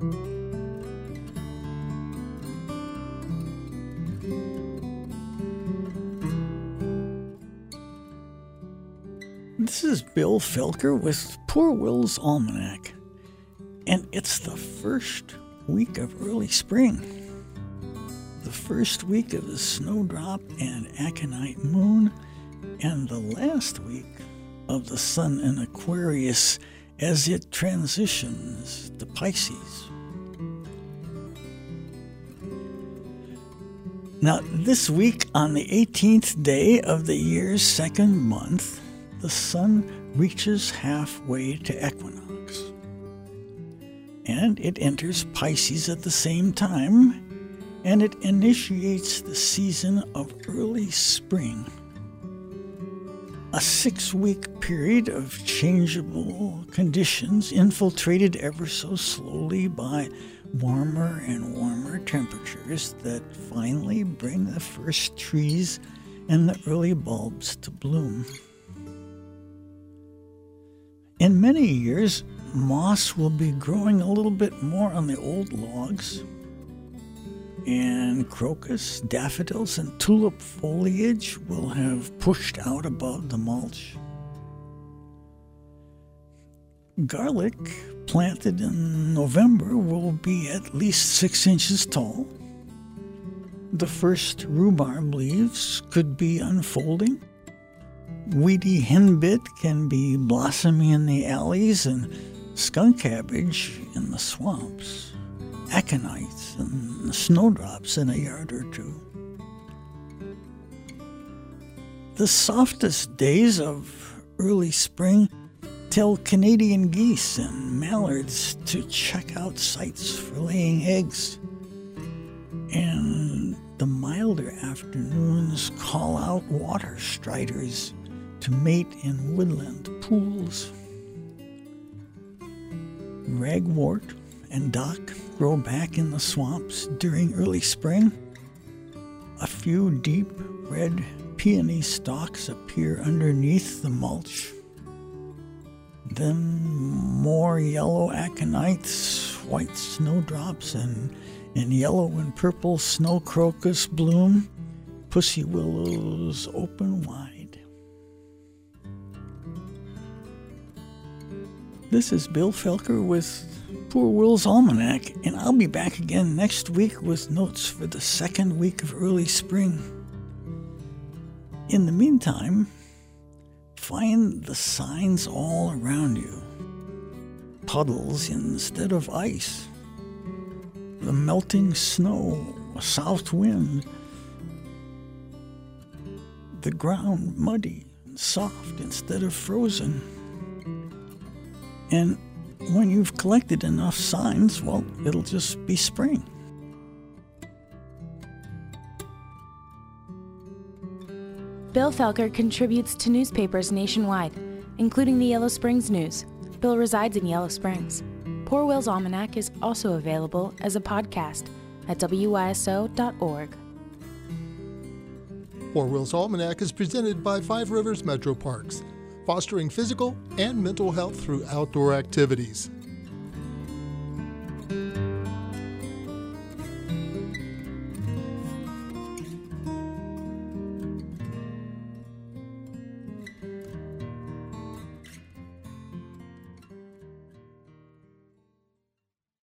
This is Bill Felker with Poor Will's Almanac, and it's the first week of early spring. The first week of the snowdrop and aconite moon, and the last week of the sun in Aquarius as it transitions to Pisces. Now, this week, on the 18th day of the year's second month, the sun reaches halfway to equinox. And it enters Pisces at the same time, and it initiates the season of early spring. A six week period of changeable conditions, infiltrated ever so slowly by warmer and warmer temperatures that finally bring the first trees and the early bulbs to bloom. In many years, moss will be growing a little bit more on the old logs, and crocus, daffodils, and tulip foliage will have pushed out above the mulch. Garlic, planted in November, will be at least six inches tall. The first rhubarb leaves could be unfolding weedy henbit can be blossoming in the alleys and skunk cabbage in the swamps, aconites and snowdrops in a yard or two. The softest days of early spring tell Canadian geese and mallards to check out sites for laying eggs. And the milder afternoons call out water striders to mate in woodland pools. Ragwort and dock grow back in the swamps during early spring. A few deep red peony stalks appear underneath the mulch. Then more yellow aconites, white snowdrops, and, and yellow and purple snow crocus bloom. Pussy willows open wide. This is Bill Felker with Poor Will's Almanac, and I'll be back again next week with notes for the second week of early spring. In the meantime, find the signs all around you puddles instead of ice, the melting snow, a south wind, the ground muddy and soft instead of frozen. And when you've collected enough signs, well, it'll just be spring. Bill Felker contributes to newspapers nationwide, including the Yellow Springs News. Bill resides in Yellow Springs. Poor Will's Almanac is also available as a podcast at wyso.org. Poor Will's Almanac is presented by Five Rivers Metro Parks fostering physical and mental health through outdoor activities.